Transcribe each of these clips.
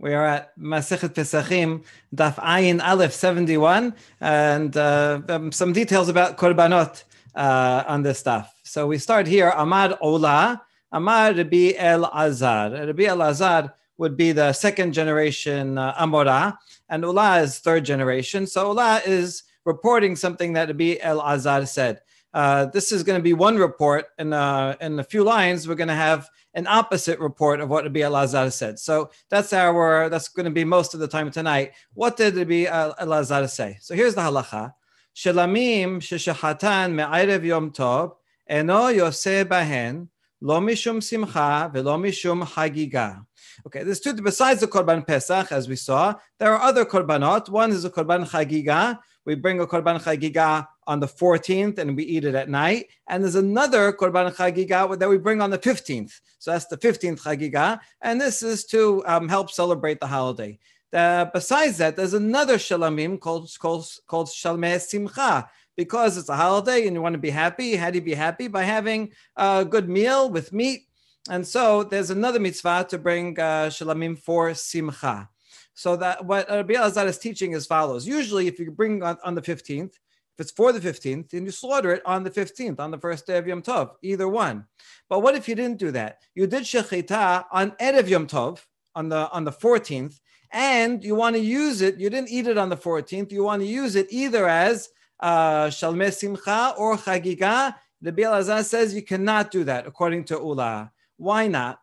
We are at Masechet Pesachim, Daf Ayin Aleph 71, and uh, um, some details about Korbanot uh, on this stuff. So we start here, Amad Ula, Amad Rabbi El Azar. Rabbi El Azar would be the second generation uh, Amora, and Ula is third generation. So Ula is reporting something that Rabbi El Azar said. Uh, this is going to be one report, and uh, in a few lines, we're going to have an opposite report of what Rabbi Elazar said. So that's our that's going to be most of the time tonight. What did Rabbi uh, Elazar say? So here's the halacha: Shelamim sheshachatan me'arev yom tov eno yoseh bahen lo mishum simcha velo mishum hagiga. Okay, there's two. Besides the korban pesach, as we saw, there are other korbanot. One is a korban chagiga. We bring a korban chagiga on the 14th and we eat it at night. And there's another Korban Chagiga that we bring on the 15th. So that's the 15th Chagiga. And this is to um, help celebrate the holiday. Besides that, there's another Shalamim called, called, called Shalmei Simcha. Because it's a holiday and you want to be happy, how do you be happy? By having a good meal with meat. And so there's another mitzvah to bring uh, Shalamim for Simcha. So that what Rabbi Elazar is teaching is follows. Usually, if you bring on, on the 15th, if it's for the 15th, then you slaughter it on the 15th, on the first day of Yom Tov, either one. But what if you didn't do that? You did Shechita on Erev Yom Tov, on the, on the 14th, and you want to use it, you didn't eat it on the 14th, you want to use it either as uh, Simcha or Chagiga. The Elazar says you cannot do that according to Ula. Why not?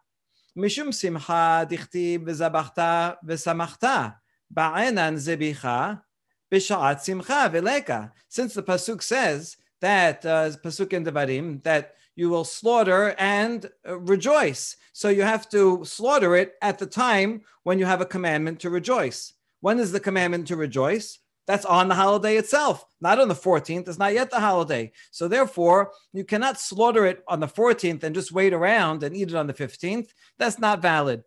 Mishum Simcha dichti v'zabachta v'samachta ba'enan zebicha Bishat Simcha. Since the Pasuk says that, uh, Pasuk in Devarim, that you will slaughter and uh, rejoice. So you have to slaughter it at the time when you have a commandment to rejoice. When is the commandment to rejoice? That's on the holiday itself, not on the 14th. It's not yet the holiday. So therefore, you cannot slaughter it on the 14th and just wait around and eat it on the 15th. That's not valid.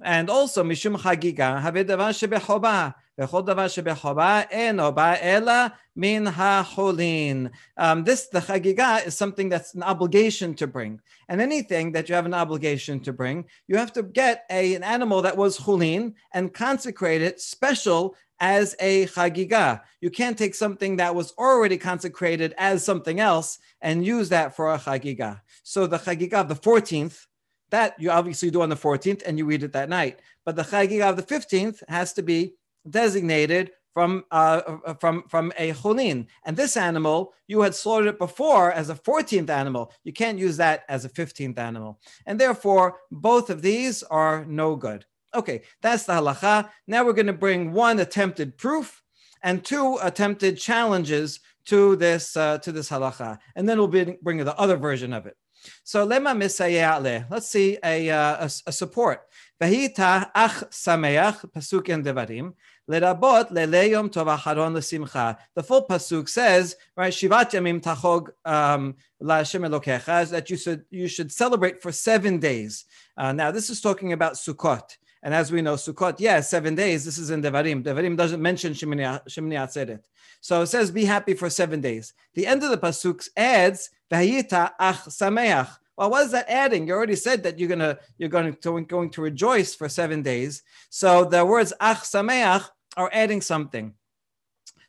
And also, Mishum Chagiga, Shebechoba, Vechol Davar Shebechoba, Eno Ba'ela Min HaCholin. Um, this, the Chagiga, is something that's an obligation to bring. And anything that you have an obligation to bring, you have to get a, an animal that was Chulin and consecrate it special as a chagiga. You can't take something that was already consecrated as something else and use that for a chagiga. So the chagiga of the 14th that you obviously do on the 14th and you read it that night. But the Chagiga of the 15th has to be designated from uh, uh, from from a cholin. And this animal, you had slaughtered it before as a 14th animal. You can't use that as a 15th animal. And therefore, both of these are no good. Okay, that's the halacha. Now we're going to bring one attempted proof and two attempted challenges to this uh, to this halacha, and then we'll be, bring the other version of it. So Let's see a, uh, a, a support. Ach sameach pasuk in devarim leleyom tov acharon lesimcha. The full pasuk says, right, shivat yamim tachog um, la Hashem elokecha, that you should you should celebrate for seven days. Uh, now this is talking about Sukkot. And as we know, Sukkot, yeah, seven days. This is in Devarim. Devarim doesn't mention Shemini Atzeret. So it says, be happy for seven days. The end of the Pasuk adds, Vahita ach sameach. Well, what is that adding? You already said that you're gonna you're going to going to rejoice for seven days. So the words ach sameach are adding something.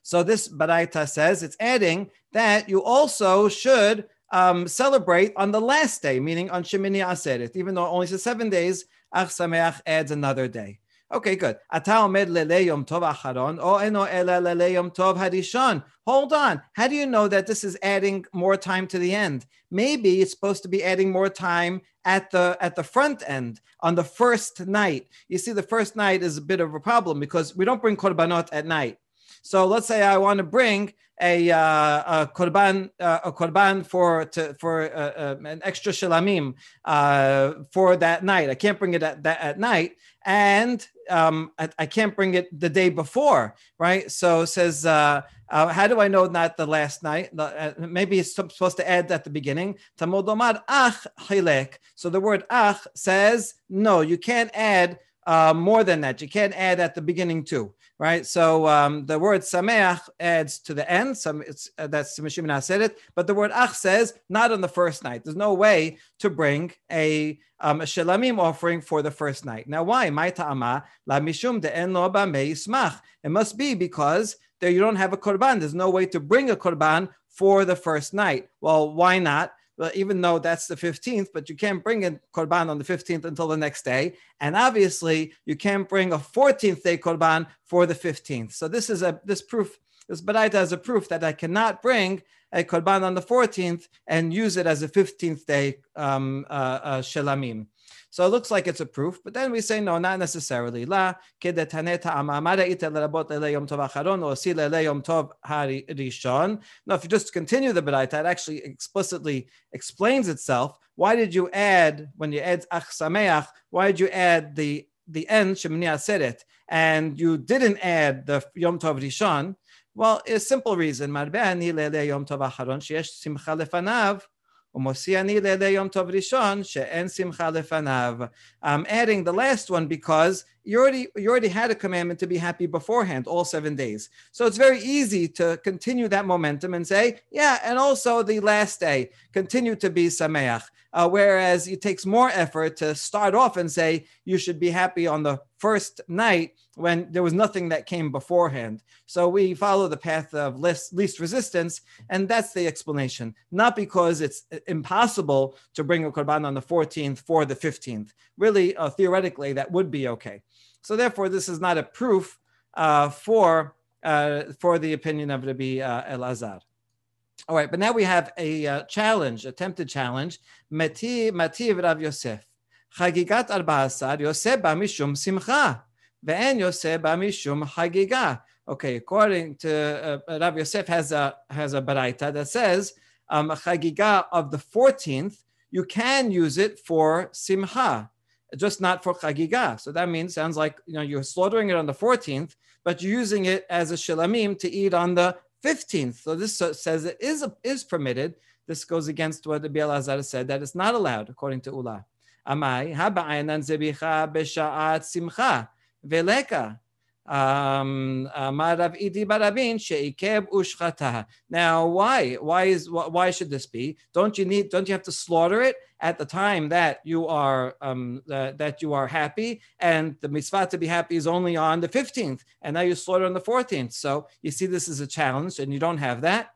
So this Baraita says it's adding that you also should um, celebrate on the last day, meaning on Shemini Aseret, even though it only says seven days. Ach sameach adds another day. Okay, good. Ata omed lele yom tov acharon o eno ela lele yom tov hadishon. Hold on. How do you know that this is adding more time to the end? Maybe it's supposed to be adding more time at the at the front end on the first night. You see, the first night is a bit of a problem because we don't bring korbanot at night. So let's say I want to bring a, uh, a korban, uh, a korban for to, for uh, uh an extra shalamim uh, for that night. I can't bring it at, that, at night, and um, I, I, can't bring it the day before, right? So it says, uh, how do I know not the last night? maybe it's supposed to add at the beginning. Tamod ach. So the word ach says no, you can't add uh, more than that. You can't add at the beginning too, right? So um, the word sameach adds to the end. Some it's uh, that's Mishimina said it, but the word ach says not on the first night. There's no way to bring a um, a shelamim offering for the first night. Now, why? La mishum It must be because there you don't have a korban. There's no way to bring a korban for the first night. Well, why not? Well, even though that's the 15th, but you can't bring in korban on the 15th until the next day. And obviously, you can't bring a 14th day korban for the 15th. So this is a this proof. This baraita is a proof that I cannot bring a korban on the 14th and use it as a 15th day um, uh, uh, shelamim. So it looks like it's a proof, but then we say no, not necessarily. La. No, if you just continue the beraita, it actually explicitly explains itself. Why did you add when you add ach sameach? Why did you add the the end shemini aseret and you didn't add the yom tov rishon? Well, a simple reason. Yom tov acharon simcha lefanav. I'm um, adding the last one because you already you already had a commandment to be happy beforehand, all seven days. So it's very easy to continue that momentum and say, yeah, and also the last day, continue to be sameach. Uh, whereas it takes more effort to start off and say you should be happy on the first night when there was nothing that came beforehand. So we follow the path of least, least resistance, and that's the explanation. Not because it's impossible to bring a korban on the 14th for the 15th. Really, uh, theoretically, that would be okay. So therefore, this is not a proof uh, for uh, for the opinion of Rabbi uh, Elazar. All right, but now we have a uh, challenge, attempted challenge. Mati Mativ Rav Yosef. Chagigat Arba Asar Yosef Mishum Simcha. Ve'en Yosef ba Mishum Chagiga. Okay, according to uh, Rav Yosef has a has a baraita that says um, Chagiga of the 14th, you can use it for Simcha just not for chagiga. So that means sounds like you know you're slaughtering it on the 14th, but you're using it as a shilamim to eat on the 15th. So this says it is is permitted. This goes against what the Biel Azar said that it's not allowed according to Ula. Amai haba'anan zebicha b'sha'at simcha veleka. Um, now, why? Why is why should this be? Don't you need? Don't you have to slaughter it at the time that you are um, uh, that you are happy? And the mitzvah to be happy is only on the fifteenth, and now you slaughter on the fourteenth. So you see, this is a challenge, and you don't have that.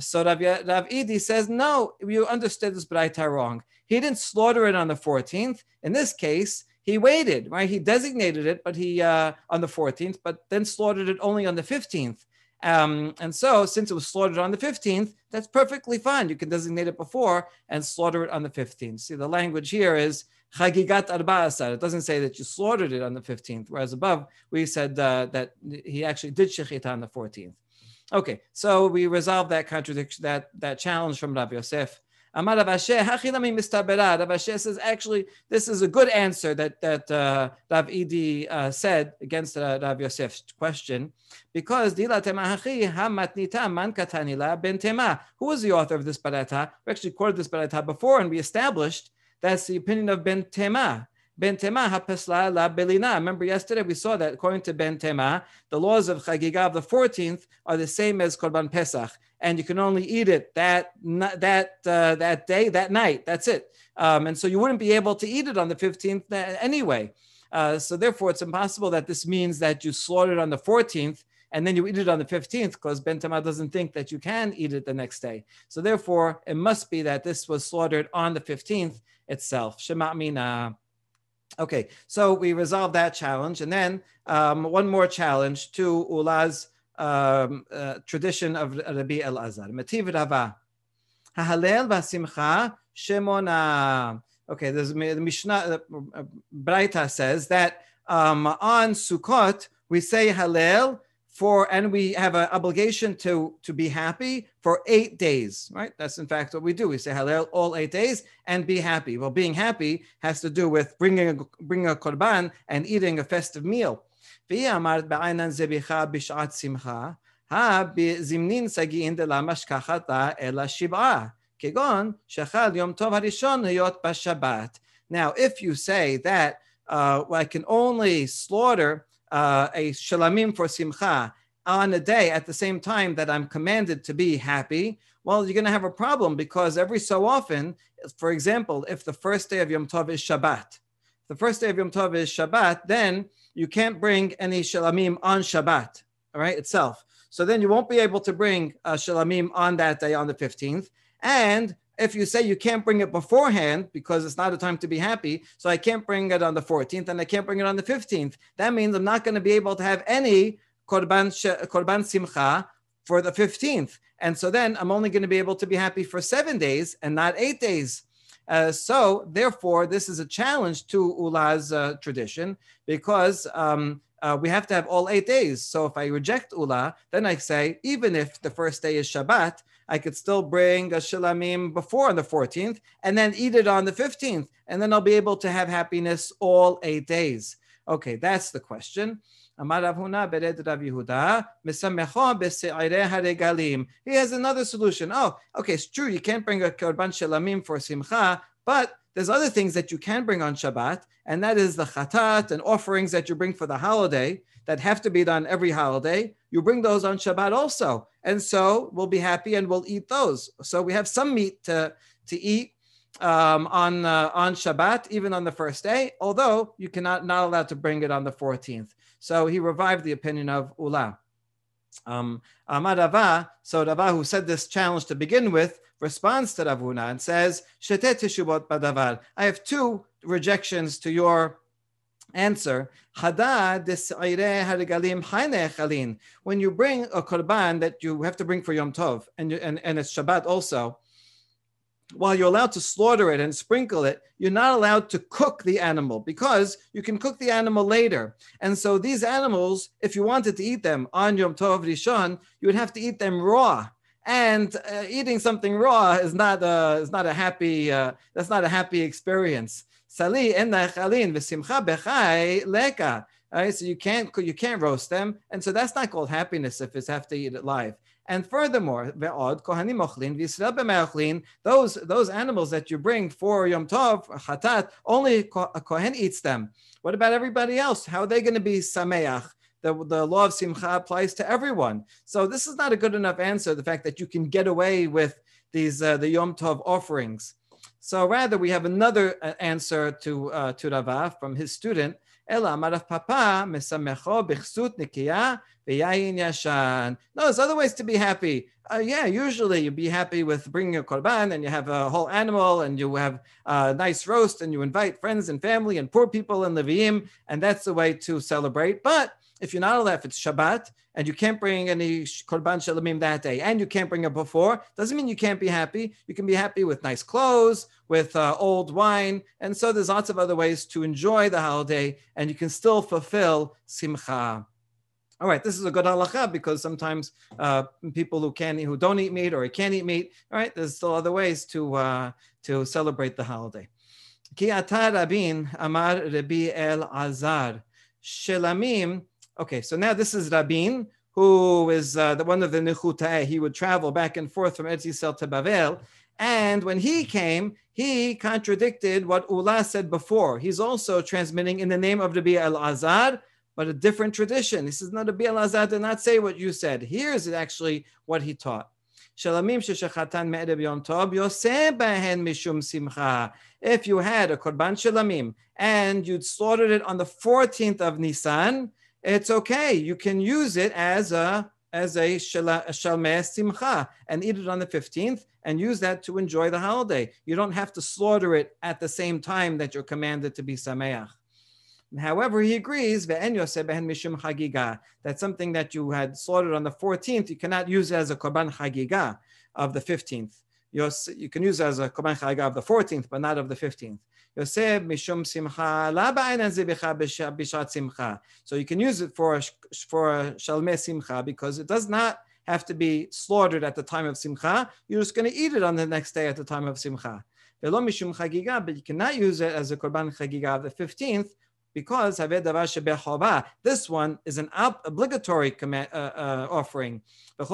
So Rav, Rav Idi says, no, you understood this Braita wrong. He didn't slaughter it on the 14th. In this case, he waited, right? He designated it, but he uh, on the 14th, but then slaughtered it only on the 15th. Um, and so, since it was slaughtered on the 15th, that's perfectly fine. You can designate it before and slaughter it on the 15th. See, the language here is chagigat arba'asar. It doesn't say that you slaughtered it on the 15th, whereas above we said uh, that he actually did shechita on the 14th. Okay, so we resolved that contradiction, that that challenge from Rabbi Yosef. Amar Rav Mistabera. Rav Ashi says, actually, this is a good answer that, that uh, Rav Idi uh, said against uh, Rav Yosef's question, because Dila Temahachi Hamatnita Man Katanila Ben the author of this barata? We actually quoted this barata before, and we established that's the opinion of Ben Tema. Ben Tema hapesla la belina. Remember yesterday we saw that according to Ben Tema, the laws of Chagiga of the 14th are the same as Korban Pesach, and you can only eat it that that uh, that day, that night. That's it. Um, and so you wouldn't be able to eat it on the 15th anyway. Uh, so therefore, it's impossible that this means that you slaughtered on the 14th and then you eat it on the 15th because Ben Tema doesn't think that you can eat it the next day. So therefore, it must be that this was slaughtered on the 15th itself. Shema mina. Okay, so we resolved that challenge. And then um, one more challenge to Ula's um, uh, tradition of Rabbi Elazar. Mativ Rava. Hahalel v'simcha shemona. Okay, there's the Mishnah, uh, Braita says that um, on Sukkot, we say Halel for and we have an obligation to to be happy for eight days right? That's in fact what we do. We say hallel all eight days and be happy. Well being happy has to do with bringing a, bringing a korban and eating a festive meal. Now, if you say that uh, I can only slaughter uh, a shalamim for simcha on a day at the same time that I'm commanded to be happy, well, you're going to have a problem because every so often, for example, if the first day of Yom Tov is Shabbat, the first day of Yom Tov is Shabbat, then you can't bring any shalamim on Shabbat, all right, itself. So then you won't be able to bring uh, shalamim on that day on the 15th. And if you say you can't bring it beforehand because it's not a time to be happy, so I can't bring it on the 14th and I can't bring it on the 15th, that means I'm not going to be able to have any korban, korban simcha for the 15th. And so then I'm only going to be able to be happy for seven days and not eight days. Uh, so therefore, this is a challenge to Ulah's uh, tradition because um, uh, we have to have all eight days. So if I reject Ulah, then I say, even if the first day is Shabbat, I could still bring a shilamim before on the 14th and then eat it on the 15th. And then I'll be able to have happiness all eight days. Okay, that's the question. He has another solution. Oh, okay, it's true. You can't bring a korban shelamim for simcha, but there's other things that you can bring on Shabbat, and that is the chatat and offerings that you bring for the holiday that have to be done every holiday. You bring those on Shabbat also, and so we'll be happy and we'll eat those. So we have some meat to to eat um, on uh, on Shabbat, even on the first day, although you cannot not allowed to bring it on the 14th. So he revived the opinion of Ula. Um, so Rava, who said this challenge to begin with, responds to Ravuna and says, Shetet teshubot badavar. I have two rejections to your answer. When you bring a korban that you have to bring for Yom Tov, and, and, and it's Shabbat also, while you're allowed to slaughter it and sprinkle it, you're not allowed to cook the animal because you can cook the animal later. And so these animals, if you wanted to eat them on Yom Tov Rishon, you would have to eat them raw. And uh, eating something raw is not a, is not a happy uh, that's not a happy experience. Sali leka. Right, so you can't you can't roast them, and so that's not called happiness if it's have to eat it live. And furthermore, those those animals that you bring for Yom Tov, Chatat, only a Kohen eats them. What about everybody else? How are they going to be Sameach? The, the law of Simcha applies to everyone. So this is not a good enough answer, the fact that you can get away with these uh, the Yom Tov offerings. So rather, we have another uh, answer to uh, to Rava from his student. Ela papa yashan. No, there's other ways to be happy. Uh, yeah, usually you'd be happy with bringing a korban and you have a whole animal and you have a nice roast and you invite friends and family and poor people and Leviim, and that's the way to celebrate. But if you're not allowed, if it's Shabbat and you can't bring any korban shalamim that day, and you can't bring it before, doesn't mean you can't be happy. You can be happy with nice clothes, with uh, old wine, and so there's lots of other ways to enjoy the holiday, and you can still fulfill simcha. All right, this is a good halacha because sometimes uh, people who can who don't eat meat or can't eat meat, all right, there's still other ways to uh, to celebrate the holiday. Ki rabin amar Rabbi El Azar shelamim Okay, so now this is Rabin, who is uh, the one of the Nechutei. He would travel back and forth from Eretz Yisrael to Bavel. And when he came, he contradicted what Ula said before. He's also transmitting in the name of Rabbi El Azar, but a different tradition. He says, no, Rabbi El Azar did not say what you said. Here's actually what he taught. If you had a korban shalamim and you'd slaughtered it on the 14th of Nisan, it's okay. You can use it as a as a shalmei simcha and eat it on the 15th and use that to enjoy the holiday. You don't have to slaughter it at the same time that you're commanded to be sameach. However, he agrees that something that you had slaughtered on the 14th, you cannot use as a korban chagiga of the 15th. You can use as a korban chagiga of the 14th, but not of the 15th. Yosef mishum simcha. So you can use it for for shalmei simcha because it does not have to be slaughtered at the time of simcha. You're just going to eat it on the next day at the time of simcha. But you cannot use it as a korban chagiga of the 15th because this one is an obligatory command, uh, uh, offering. And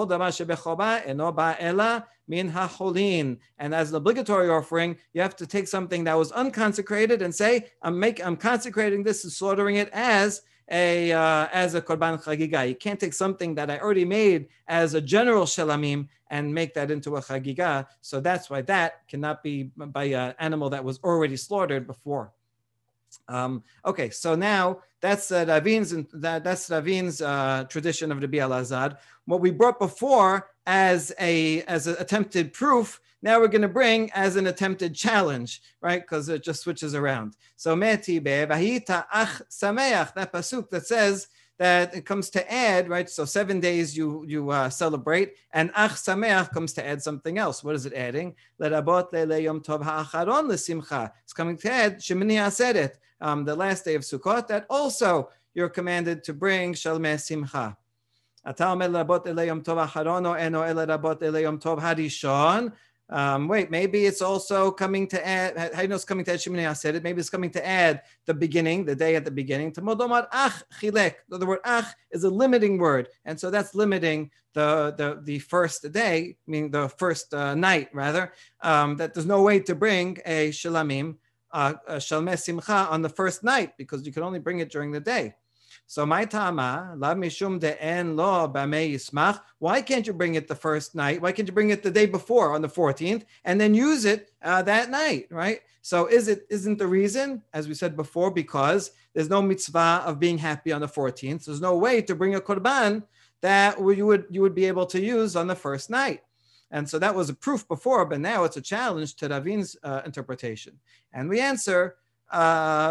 as an obligatory offering, you have to take something that was unconsecrated and say, I'm, make, I'm consecrating this and slaughtering it as a uh, as a korban chagiga. You can't take something that I already made as a general shelamim and make that into a chagiga. So that's why that cannot be by an animal that was already slaughtered before. Um, okay, so now that's uh, Ravin's that, that's Ravin's uh, tradition of the Bialazad. What we brought before as a as an attempted proof, now we're going to bring as an attempted challenge, right? Because it just switches around. So meti vahita ach sameach that pasuk that says that it comes to add, right? So seven days you you uh, celebrate, and Ach Sameach comes to add something else. What is it adding? Lerabot lele yom tov ha'acharon lesimcha. It's coming to add Shemini Aseret, um, the last day of Sukkot. That also you're commanded to bring Shalmei Simcha. אתה אומר לרבות אלי יום טוב אחרון או אינו אלא רבות אלי יום טוב הראשון um, wait, maybe it's also coming to add, you know it's coming to add Shemini Aseret? Maybe it's coming to add the beginning, the day at the beginning. To Ach Chilek. The word Ach is a limiting word. And so that's limiting the, the, the first day, meaning the first uh, night, rather, um, that there's no way to bring a Shalamim, uh, a Shalmei Simcha on the first night because you can only bring it during the day. So my tama, la mishum de en lo yismach. Why can't you bring it the first night? Why can't you bring it the day before on the 14th and then use it uh, that night, right? So is it isn't the reason, as we said before, because there's no mitzvah of being happy on the 14th. There's no way to bring a korban that you would you would be able to use on the first night. And so that was a proof before, but now it's a challenge to Ravin's uh, interpretation. And we answer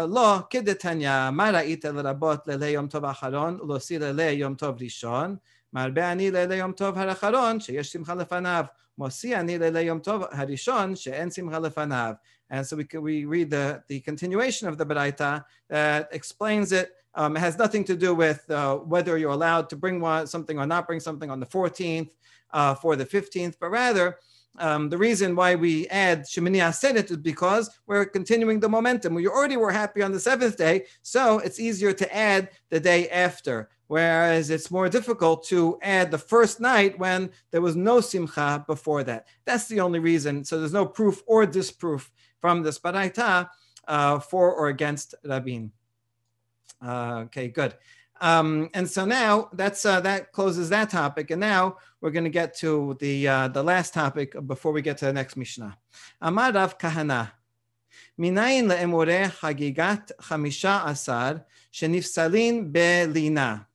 לא, כדתניא, מה ראית לרבות לילי יום טוב אחרון, ולהוציא לילי יום טוב ראשון? מרבה אני לילי יום טוב האחרון, שיש שמחה לפניו. מוציא אני לילי יום טוב הראשון, שאין שמחה לפניו. And so we, we read the, the continuation of the Baraita that explains it. Um, it has nothing to do with uh, whether you're allowed to bring one, something or not bring something on the 14th uh, for the 15th, but rather um, the reason why we add Shemini Aseret is because we're continuing the momentum. We already were happy on the seventh day, so it's easier to add the day after. Whereas it's more difficult to add the first night when there was no simcha before that. That's the only reason. So there's no proof or disproof from this baraita uh, for or against Rabin. Uh, okay, good. Um, and so now that's uh, that closes that topic, and now we're going to get to the uh, the last topic before we get to the next Mishnah. Amar Rav Kahana, minayin le'emore hagigat chamisha asar shenifsalin belina.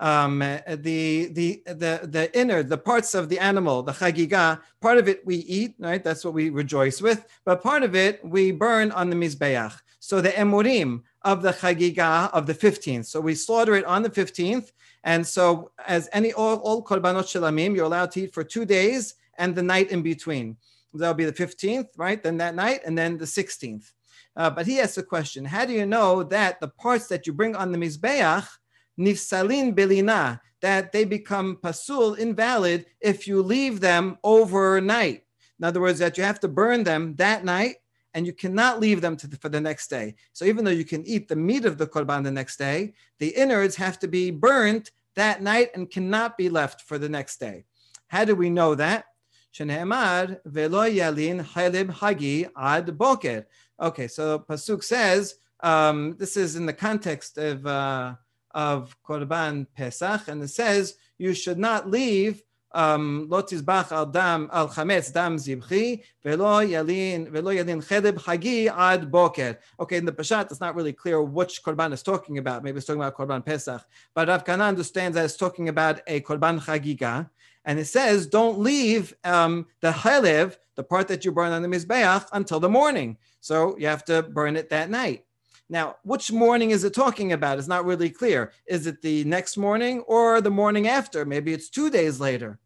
Um, the, the, the, the inner, the parts of the animal, the chagiga, part of it we eat, right? That's what we rejoice with. But part of it we burn on the mizbeach. So the emurim of the chagiga of the 15th. So we slaughter it on the 15th. And so as any all, all korbanot shalamim, you're allowed to eat for two days and the night in between. That'll be the 15th, right? Then that night, and then the 16th. Uh, but he asks a question: How do you know that the parts that you bring on the mizbeach nifsalin belina that they become pasul invalid if you leave them overnight? In other words, that you have to burn them that night and you cannot leave them the, for the next day. So even though you can eat the meat of the korban the next day, the innards have to be burnt that night and cannot be left for the next day. How do we know that? Okay, so pasuk says um, this is in the context of uh, of korban pesach, and it says you should not leave lotis תזבח al dam על חמץ dam zibchi velo yalin velo yalin חלב hagi ad boker Okay, in the pesach, it's not really clear which korban is talking about. Maybe it's talking about korban Pesach. But Rav Kahana understands that it's talking about a korban chagiga, and it says, don't leave um, the halev the part that you burn on the mizbeach, until the morning. So you have to burn it that night. Now, which morning is it talking about? It's not really clear. Is it the next morning or the morning after? Maybe it's two days later.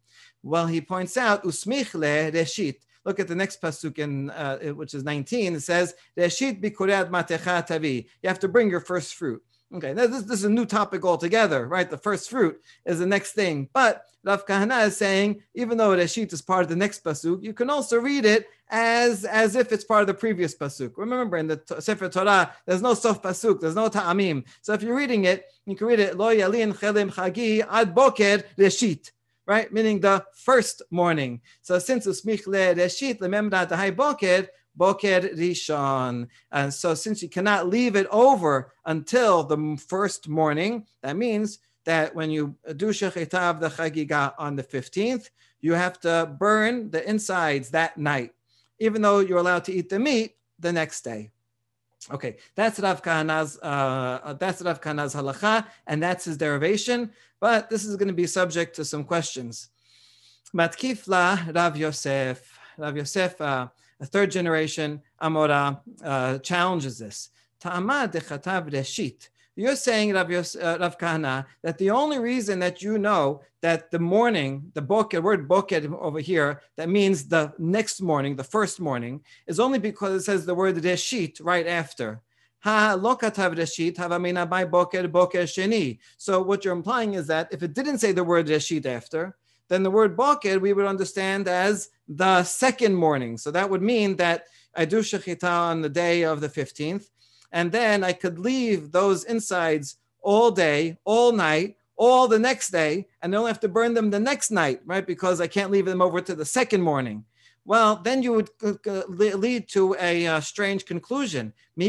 Well, he points out, usmichle reshit. Look at the next pasuk in uh, which is 19. It says, "Reshit bikurat matecha tavi." You have to bring your first fruit. Okay, now this, this is a new topic altogether, right? The first fruit is the next thing. But Rav Kahana is saying, even though Reshit is part of the next pasuk, you can also read it as as if it's part of the previous pasuk. Remember, in the Sefer Torah, there's no sof pasuk, there's no ta'amim. So if you're reading it, you can read it lo yalin chelim chagi ad boker reshit. Right, meaning the first morning. So since usmich le reshit lememra dahai boker, boker rishon. And so since you cannot leave it over until the first morning, that means that when you do shechitav the chagiga on the 15th, you have to burn the insides that night, even though you're allowed to eat the meat the next day. Okay, that's Rav Kahana's uh, that's Rav Kahana's halacha, and that's his derivation. But this is going to be subject to some questions. Matkifla Rav Yosef, Rav Yosef, uh, a third generation Amora, uh, challenges this. Ta'amad dechatav reshit. You're saying, Rav, uh, Rav Kahana, that the only reason that you know that the morning, the boker, word boker over here, that means the next morning, the first morning, is only because it says the word reshit right after. So what you're implying is that if it didn't say the word reshit after, then the word boker we would understand as the second morning. So that would mean that I do shechita on the day of the 15th, and then I could leave those insides all day, all night, all the next day, and I only have to burn them the next night, right? Because I can't leave them over to the second morning. Well, then you would lead to a uh, strange conclusion. Can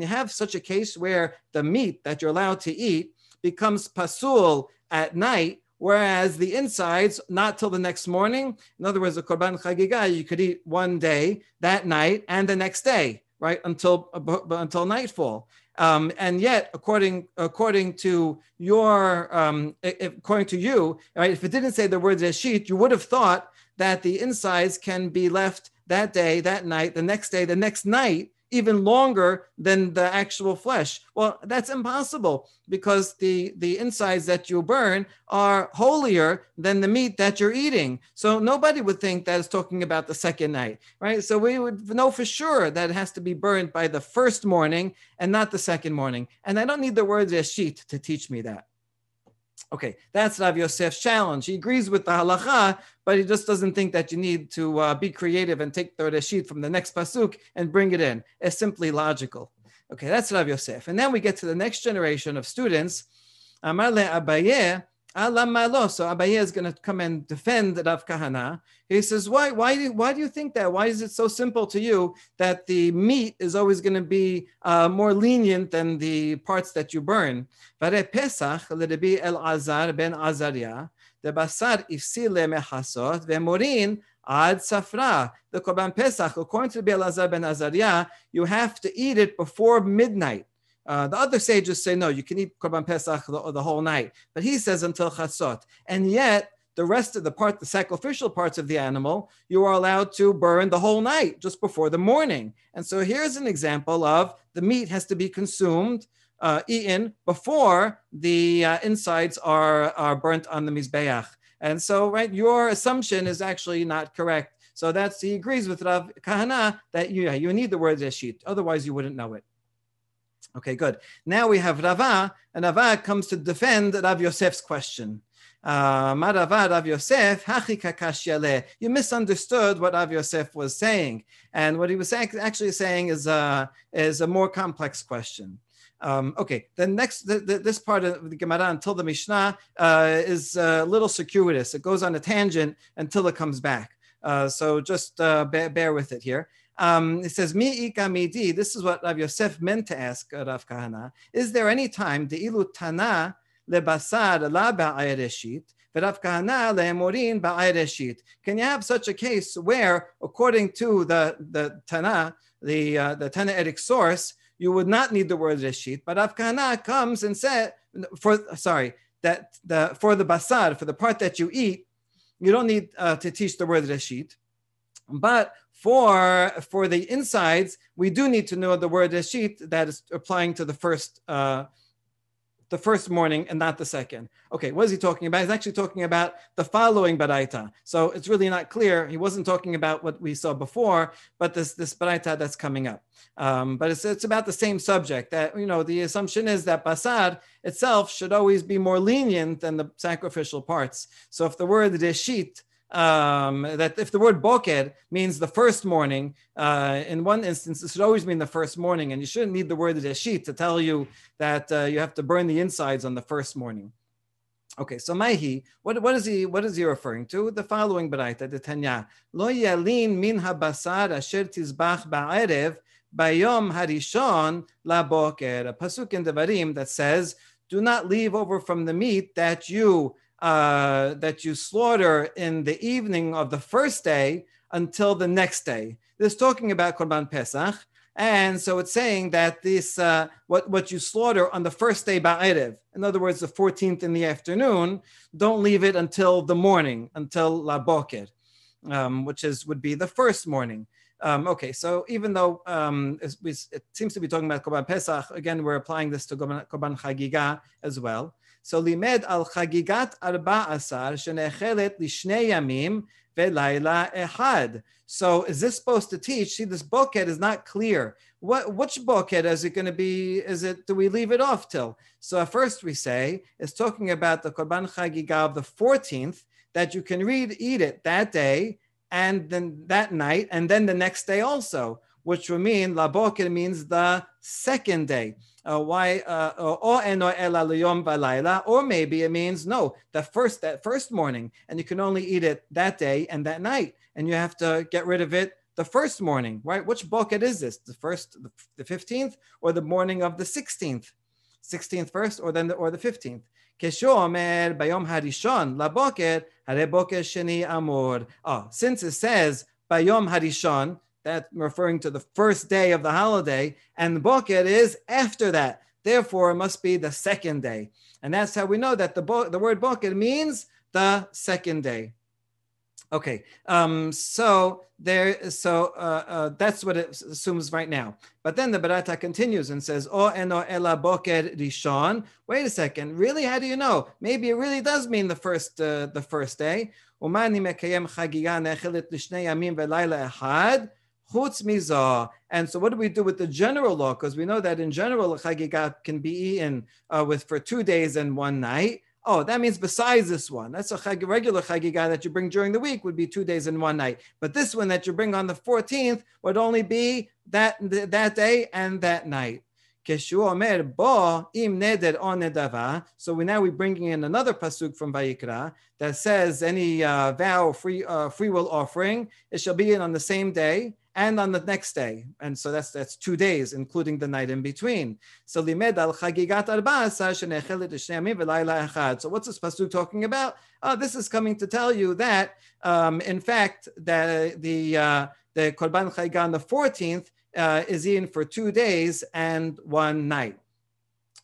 you have such a case where the meat that you're allowed to eat becomes pasul at night whereas the insides, not till the next morning. In other words, the Korban Chagiga, you could eat one day, that night, and the next day, right, until, until nightfall. Um, and yet, according according to your um, according to you, right, if it didn't say the word sheet, you would have thought that the insides can be left that day, that night, the next day, the next night, even longer than the actual flesh. Well, that's impossible because the, the insides that you burn are holier than the meat that you're eating. So nobody would think that it's talking about the second night, right? So we would know for sure that it has to be burned by the first morning and not the second morning. And I don't need the word reshit to teach me that. Okay, that's Rav Yosef's challenge. He agrees with the halacha, but he just doesn't think that you need to uh, be creative and take the reshit from the next pasuk and bring it in. It's simply logical. Okay, that's Rav Yosef. And then we get to the next generation of students. Amar le Abaye, So Abaye is going to come and defend Rav Kahana. He says, why, why, do, why do you think that? Why is it so simple to you that the meat is always going to be uh, more lenient than the parts that you burn? Vare Pesach l'Rabbi El Azar ben the basar ad safra. The Korban Pesach, according to Rabbi Elazar ben Azariah, you have to eat it before midnight. Uh, the other sages say no, you can eat korban pesach the, the whole night, but he says until chatzot. And yet, the rest of the part, the sacrificial parts of the animal, you are allowed to burn the whole night just before the morning. And so here's an example of the meat has to be consumed, uh, eaten before the uh, insides are, are burnt on the mizbeach. And so, right, your assumption is actually not correct. So that's he agrees with Rav Kahana that you, you need the word reshit, otherwise you wouldn't know it. Okay, good. Now we have Rava, and Rava comes to defend Rav Yosef's question. Uh, Rav Yosef, you misunderstood what Rav Yosef was saying. And what he was actually saying is a, is a more complex question. Um, okay, the next, the, the, this part of the Gemara until the Mishnah uh, is a little circuitous. It goes on a tangent until it comes back. Uh, so just uh, bear, bear, with it here. Um, it says, Mi ika midi. This is what Rav Yosef meant to ask Rav Kahana. Is there any time, the ilu tana lebasar la ba'ayreshit, v'Rav Kahana le'emorin ba'ayreshit? Can you have such a case where, according to the, the Tana, the, uh, the Tannaitic source, you would not need the word reshit, but Rav Kahana comes and said, for, sorry, that the, for the basar, for the part that you eat, you don't need uh, to teach the word reshit. But for for the insides, we do need to know the word reshit that is applying to the first uh, the first morning and not the second. Okay, what is he talking about? He's actually talking about the following baraita. So it's really not clear. He wasn't talking about what we saw before, but this this baraita that's coming up. Um, but it's, it's about the same subject. That you know, the assumption is that basar itself should always be more lenient than the sacrificial parts. So if the word reshit um, that if the word boker means the first morning, uh, in one instance, it should always mean the first morning, and you shouldn't need the word reshit to tell you that uh, you have to burn the insides on the first morning. Okay, so Maihi, what, what is he what is he referring to? The following baraita, the Tanya. Lo yalin min habasar asher tizbach ba'erev bayom harishon la boker. A pasuk in Devarim that says, do not leave over from the meat that you uh, that you slaughter in the evening of the first day until the next day. This is talking about Korban Pesach. And so it's saying that this uh, what, what you slaughter on the first day Ba'erev, in other words, the 14th in the afternoon, don't leave it until the morning, until La Boker, um, which is would be the first morning. Um, okay, so even though um, it, it, seems to be talking about Korban Pesach, again, we're applying this to Korban, Korban Chagiga as well. So limed al chagigat arba asar shenechelet lishne yamim velayla ehad. So is this supposed to teach? See, this bookhead is not clear. What which bookhead is it going to be? Is it do we leave it off till? So at first we say it's talking about the korban chagiga of the 14th that you can read eat it that day and then that night and then the next day also, which will mean la boker means the second day uh, why uh, uh or or maybe it means no, the first that first morning, and you can only eat it that day and that night, and you have to get rid of it the first morning, right? Which bucket is this? The first, the fifteenth, or the morning of the sixteenth, sixteenth first, or then the, or the fifteenth. Bayom harishon sheni amor. Oh, since it says bayom harishon, that referring to the first day of the holiday, and the is after that. Therefore, it must be the second day. And that's how we know that the, bo- the word boker means the second day. Okay, um, so there, so uh, uh, that's what it assumes right now. But then the Barata continues and says, "O eno ela boker rishon." Wait a second, really? How do you know? Maybe it really does mean the first, uh, the first day. Umani mekayem chagiga nechelet lishnei yamim velayla ehad. Chutz mizah. And so, what do we do with the general law? Because we know that in general, a chagigat can be eaten uh, with for two days and one night. Oh, that means besides this one, that's a chag, regular chagigat that you bring during the week would be two days and one night. But this one that you bring on the 14th would only be that that day and that night. So we now we're bringing in another pasuk from Vayikra that says any uh, vow free uh, free will offering it shall be in on the same day and on the next day. And so that's that's two days, including the night in between. So chagigat So what's this pasuk talking about? Uh, this is coming to tell you that, um, in fact, that the uh, the korban chagiga on the 14th uh, is in for two days and one night.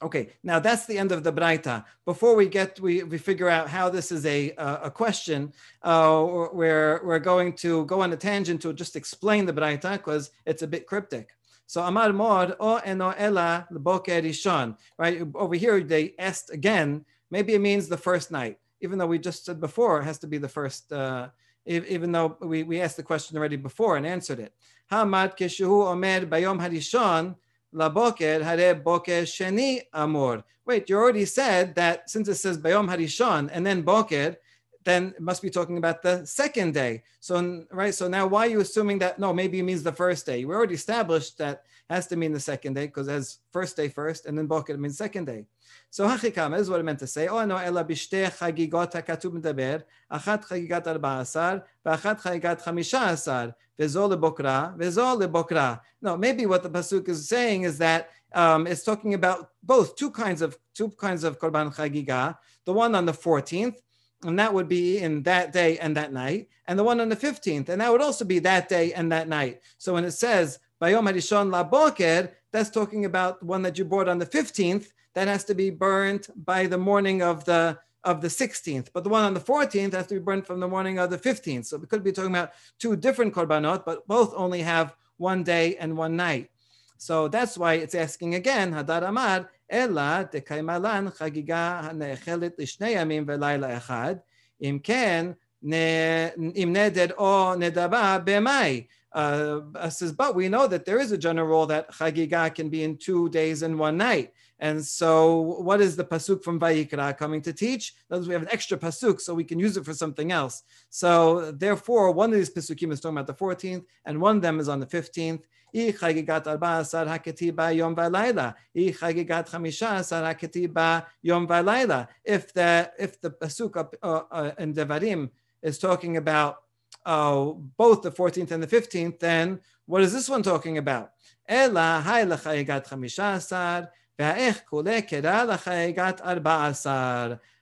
Okay, now that's the end of the Braita. Before we get, we, we figure out how this is a, a question, uh, we're, we're going to go on a tangent to just explain the Braita because it's a bit cryptic. So Amar Mor, O eno ela boker rishon, right? Over here, they asked again, maybe it means the first night, even though we just said before it has to be the first, uh, even though we, we asked the question already before and answered it. Hamad keshu omer bayom harishon, Laboker hare boker sheni amor. Wait, you already said that since it says bayom harishon and then boker, then it must be talking about the second day. So right, so now why are you assuming that no, maybe it means the first day? We already established that has to mean the second day because as first day first and then boker means second day. So hachikam is what I meant to say. Oh no, ela bishte chagigot hakatub medaber, achat chagigat arba asar, v'achat chagigat chamisha asar, v'zo lebokra, v'zo lebokra. No, maybe what the pasuk is saying is that um, it's talking about both two kinds of two kinds of korban chagiga. The one on the 14th, and that would be in that day and that night, and the one on the 15th, and that would also be that day and that night. So when it says Bayom Harishon Laboker, that's talking about one that you bought on the 15th. That has to be burnt by the morning of the of the 16th. But the one on the 14th has to be burnt from the morning of the 15th. So we could be talking about two different korbanot, but both only have one day and one night. So that's why it's asking again, Hadar Amar, Ella dekaimalan chagiga hanechelet lishnei yamim velayla echad, imken ne imneded o nedaba b'mai. Uh, says, but we know that there is a general rule that chagiga can be in two days and one night. And so, what is the pasuk from Vayikra coming to teach? That we have an extra pasuk, so we can use it for something else. So, therefore, one of these pasukim is talking about the 14th, and one of them is on the 15th. If the if the pasuk uh, uh, in Devarim is talking about uh, both the 14th and the 15th, then what is this one talking about?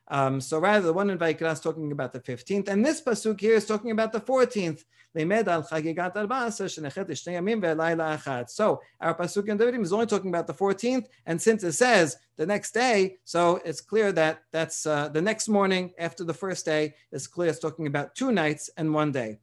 Um, so rather, the one in Vaikra is talking about the 15th, and this pasuk here is talking about the 14th. So our pasuk in Devarim is only talking about the 14th, and since it says the next day, so it's clear that that's uh, the next morning after the first day. It's clear it's talking about two nights and one day.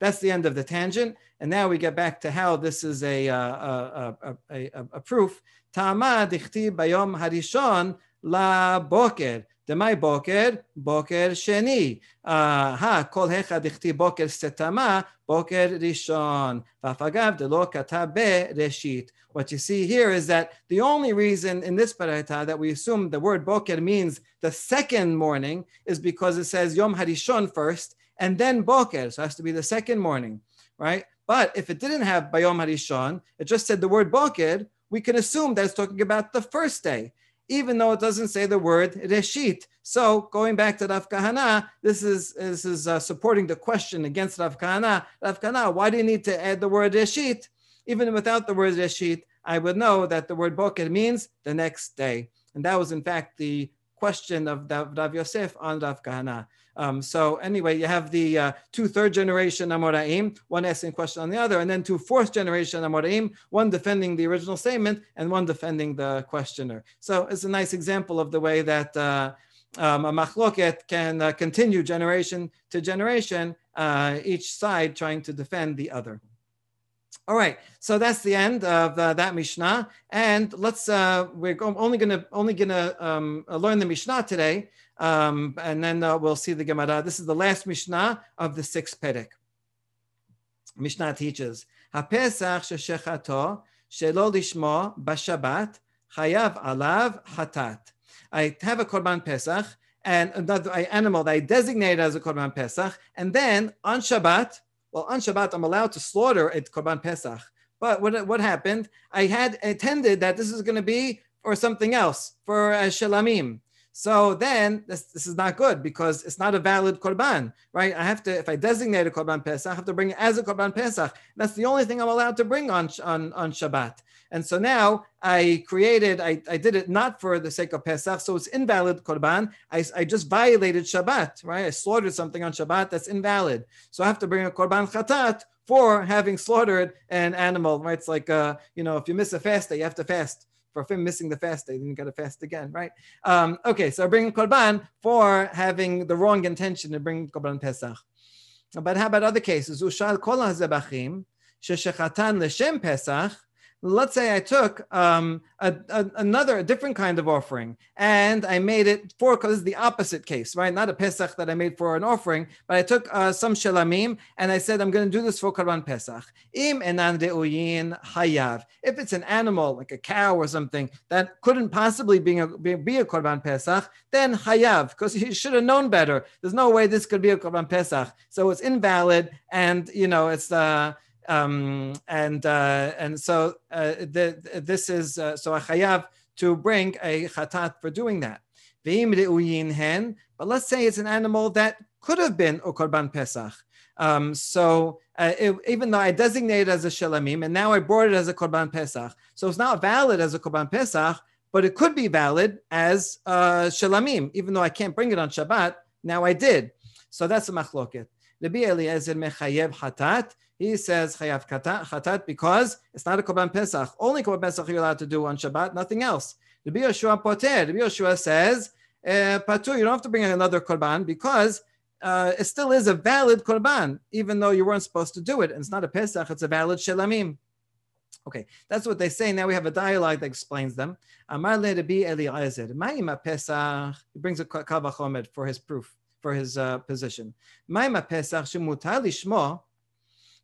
That's the end of the tangent, and now we get back to how this is a uh, a, a, a, a, proof. Tama dichti bayom harishon la boker. דמאי בוקר, בוקר שני. הכל היכא דכתיב בוקר סתמה, בוקר ראשון. ואף אגב, דלא כתב בראשית. What you see here is that the only reason in this baraita that we assume the word boker means the second morning is because it says yom harishon first and then boker, so it has to be the second morning, right? But if it didn't have bayom harishon, it just said the word boker, we can assume that it's talking about the first day even though it doesn't say the word reshit. So going back to Rav Kahana, this is this is uh, supporting the question against Rav Kahana. Rav Kahana, why do you need to add the word reshit? Even without the word reshit, I would know that the word boker means the next day, and that was in fact the question of Rav Yosef on Rav Kahana. Um, so anyway, you have the uh, two third generation Amoraim, one asking question on the other, and then two fourth generation Amoraim, one defending the original statement and one defending the questioner. So it's a nice example of the way that uh, um, a machloket can uh, continue generation to generation, uh, each side trying to defend the other. All right, so that's the end of uh, that Mishnah, and let's uh, we're only gonna only gonna um, learn the Mishnah today, um, and then uh, we'll see the Gemara. This is the last Mishnah of the sixth Perek. Mishnah teaches HaPesach shechechato shelo lishmo b'Shabbat chayav alav hatat. I have a korban Pesach and another animal that I designate as a korban Pesach, and then on Shabbat well, on Shabbat, I'm allowed to slaughter at Korban Pesach. But what, what happened? I had intended that this is going to be for something else, for uh, Shelamim. So then this, this is not good because it's not a valid korban, right? I have to, if I designate a korban pesach, I have to bring it as a korban pesach. That's the only thing I'm allowed to bring on, on, on Shabbat. And so now I created, I, I did it not for the sake of Pesach, so it's invalid korban. I, I just violated Shabbat, right? I slaughtered something on Shabbat that's invalid. So I have to bring a korban chatat for having slaughtered an animal, right? It's like, uh, you know, if you miss a fast day, you have to fast for him missing the fast day, then you got to fast again, right? Um, okay, so bringing korban for having the wrong intention to bring korban pesach. But how about other cases? Ushal kol hazebachim sheshechatan l'shem pesach let's say I took um, a, a, another, a different kind of offering, and I made it for because the opposite case, right? Not a Pesach that I made for an offering, but I took uh, some shelamim and I said I'm going to do this for Karban Pesach. Im enan deuyin hayav. If it's an animal like a cow or something that couldn't possibly be a, be, be a Korban Pesach, then hayav because he should have known better. There's no way this could be a Korban Pesach, so it's invalid, and you know it's. Uh, um, and uh, and so uh, the, this is uh, so a chayav to bring a chatat for doing that. But let's say it's an animal that could have been a korban pesach. Um, so uh, it, even though I designated it as a shelamim and now I brought it as a korban pesach, so it's not valid as a korban pesach, but it could be valid as uh, shelamim, even though I can't bring it on Shabbat. Now I did. So that's a machloket. Rabbi Eliezer mechayev hatat. He says chayav chatat because it's not a korban pesach. Only korban pesach you're allowed to do on Shabbat, nothing else. Rabbi Yoshua poter. Rabbi Yoshua says uh, patur. You don't have to bring another korban because uh, it still is a valid korban, even though you weren't supposed to do it. And it's not a pesach; it's a valid shelamim. Okay, that's what they say. Now we have a dialogue that explains them. Amar le Rabbi Eliezer, Ma'ima Pesach. He brings a kal vachomer for his proof, for his uh, position. Ma'ima Pesach shemutar lishmo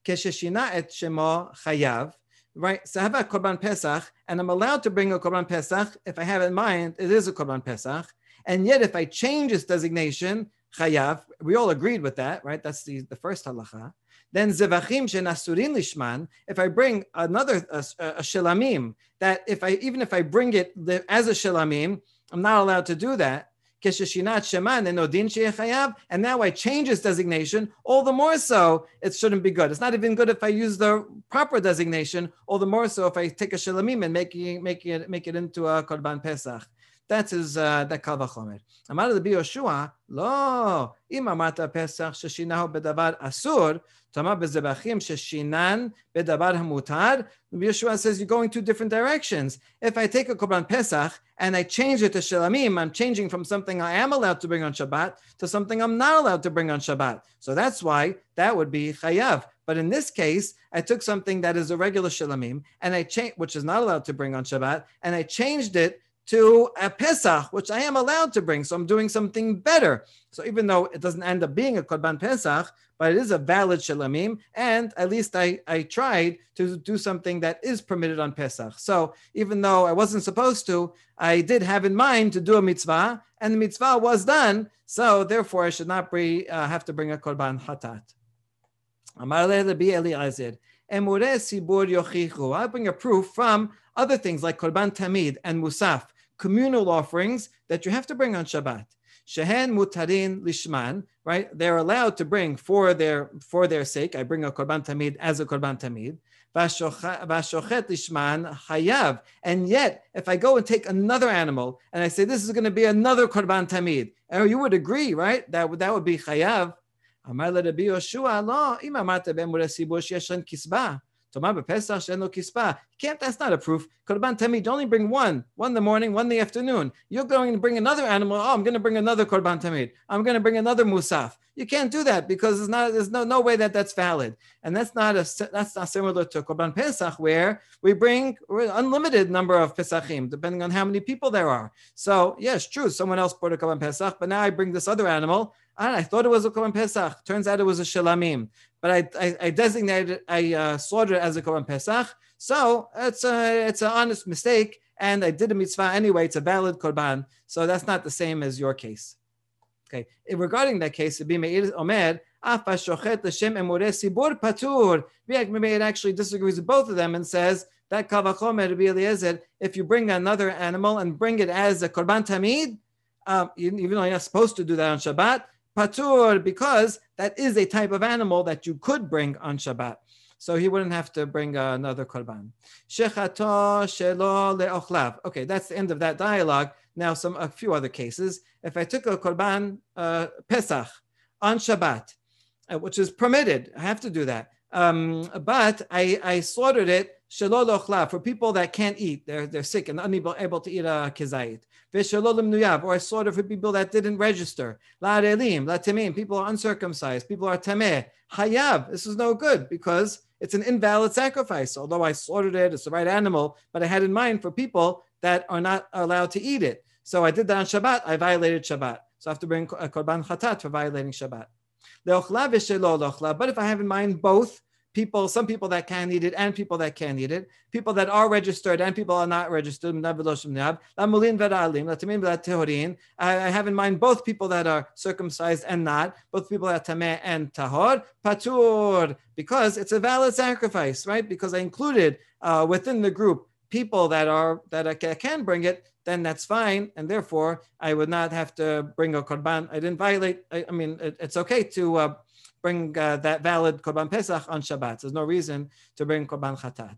kesheshina et shemo chayav. Right, so I have a korban pesach, and I'm allowed to bring a korban pesach if I have in mind it is a korban pesach. And yet, if I change its designation, chayav, we all agreed with that, right? That's the, the first halacha. Then zevachim shenasurin lishman. If I bring another a, a shelamim, that if I even if I bring it as a shelamim, I'm not allowed to do that. And now I change its designation, all the more so it shouldn't be good. It's not even good if I use the proper designation, all the more so if I take a shelamim and make it, make it, make it into a korban pesach. That is uh, that kal. Amar Rabbi Yoshua, lo, im amata pesach sheshinahu bedavar asur, tama bezebachim sheshinan bedavar hamutar. Yoshua says you're going two different directions. If I take a korban pesach and I change it to shalamim, I'm changing from something I am allowed to bring on Shabbat to something I'm not allowed to bring on Shabbat. So that's why that would be chayav. But in this case, I took something that is a regular shalamim and I changed, which is not allowed to bring on Shabbat, and I changed it to a Pesach, which I am allowed to bring. So I'm doing something better. So even though it doesn't end up being a Korban Pesach, but it is a valid Shalamim, and at least I, I tried to do something that is permitted on Pesach. So even though I wasn't supposed to, I did have in mind to do a mitzvah, and the mitzvah was done. So therefore, I should not be, uh, have to bring a Korban Hatat. I bring a proof from other things like Korban Tamid and Musaf, communal offerings that you have to bring on Shabbat. Shehen mutarin lishman, right? They're allowed to bring for their for their sake. I bring a korban tamid as a korban tamid. Vashochet lishman hayav. And yet, if I go and take another animal and I say this is going to be another korban tamid, oh, you would agree, right? That would that would be hayav. Amar Rabbi Yoshua, lo, im amata b'emure sibur sheshan kisba. Can't, that's not a proof. Korban Tamid, only bring one, one in the morning, one in the afternoon. You're going to bring another animal. Oh, I'm going to bring another Korban Tamid. I'm going to bring another Musaf. You can't do that because there's not, there's no, no way that that's valid. And that's not a, that's not similar to Korban Pesach where we bring unlimited number of Pesachim, depending on how many people there are. So yes, true. Someone else brought a Korban Pesach, but now I bring this other animal. I thought it was a Korban Pesach. Turns out it was a Shalamim but I, I, I designated, I uh, slaughtered it as a Korban Pesach. So it's a, it's an honest mistake. And I did a mitzvah anyway. It's a valid Korban. So that's not the same as your case. Okay. Regarding that case, Omer, patur. It actually disagrees with both of them and says that kavachomer if you bring another animal and bring it as a korban tamid, um, even though you're not supposed to do that on Shabbat, patur because that is a type of animal that you could bring on Shabbat. So he wouldn't have to bring another korban. Shechato shelo leochlav. Okay, that's the end of that dialogue. Now, some a few other cases. If I took a korban uh, Pesach on Shabbat, uh, which is permitted, I have to do that. Um, but I, I slaughtered it for people that can't eat, they're, they're sick and unable able to eat a kezayit. Or I slaughter for people that didn't register. La la temim, people are uncircumcised, people are tameh. Hayav, this is no good because it's an invalid sacrifice. Although I slaughtered it, it's the right animal, but I had in mind for people that are not allowed to eat it. So I did that on Shabbat, I violated Shabbat. So I have to bring a uh, korban chatat for violating Shabbat. But if I have in mind both, people, some people that can eat it and people that can't eat it, people that are registered and people are not registered. I have in mind both people that are circumcised and not, both people that are tameh and tahor, patur, because it's a valid sacrifice, right? Because I included uh, within the group people that are that I can bring it, then that's fine, and therefore I would not have to bring a korban. I didn't violate. I, I mean, it, it's okay to uh, bring uh, that valid Korban Pesach on Shabbat. There's no reason to bring Korban Chatat.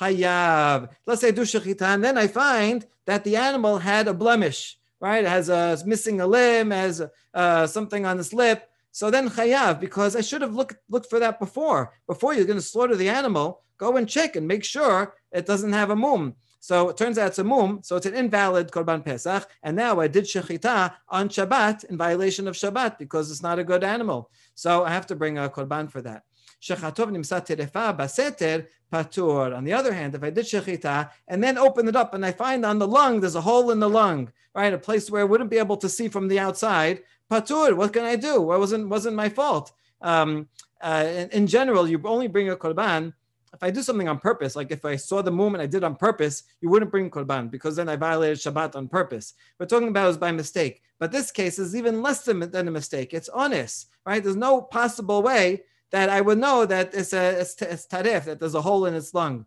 Hayav. Let's say do shechita, and then I find that the animal had a blemish, right? It has a missing a limb, has uh, something on its lip. So then chayav, because I should have looked looked for that before. Before you're going to slaughter the animal, go and check and make sure it doesn't have a mum. So it turns out it's a mum, so it's an invalid korban pesach. And now I did shechita on Shabbat in violation of Shabbat because it's not a good animal. So I have to bring a korban for that. Shechatov terefa baseter patur. On the other hand, if I did shechita and then open it up and I find on the lung there's a hole in the lung, right, a place where I wouldn't be able to see from the outside, patur. What can I do? It wasn't wasn't my fault. Um, uh, in, in, general, you only bring a korban if I do something on purpose, like if I saw the moon and I did on purpose, you wouldn't bring korban because then I violated Shabbat on purpose. We're talking about it was by mistake. But this case is even less than, than a mistake. It's honest, right? There's no possible way that I would know that it's a it's, it's tarif, that there's a hole in its lung.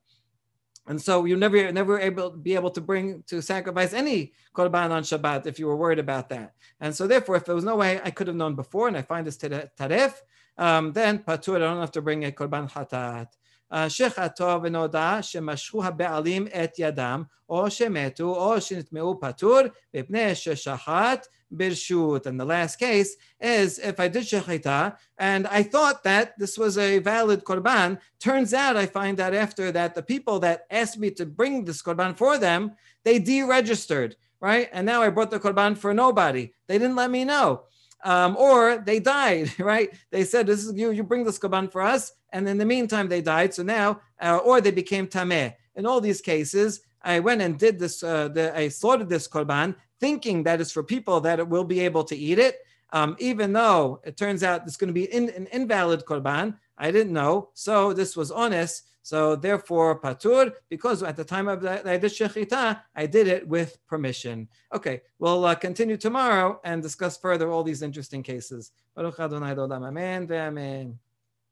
And so you never never able be able to bring to sacrifice any korban on Shabbat if you were worried about that. And so therefore, if there was no way I could have known before, and I find this tarif, um, then patur I don't have to bring a korban hatat. שחטו ונודע שמשכו הבעלים את ידם, או שמתו, או שנטמעו פטור, מפני ששחט ברשות. And the last case is if I did shechita and I thought that this was a valid korban, turns out I find out after that the people that asked me to bring this korban for them, they deregistered, right? And now I brought the korban for nobody. They didn't let me know um, or they died, right? They said, "This is you. You bring this korban for us," and in the meantime, they died. So now, uh, or they became tameh. In all these cases, I went and did this. Uh, the, I slaughtered this korban, thinking that it's for people that it will be able to eat it. Um, even though it turns out it's going to be in, an invalid korban, I didn't know. So this was honest. So therefore, patur, because at the time of the, I did shechita, I did it with permission. Okay, we'll uh, continue tomorrow and discuss further all these interesting cases. Baruch Adonai Amen.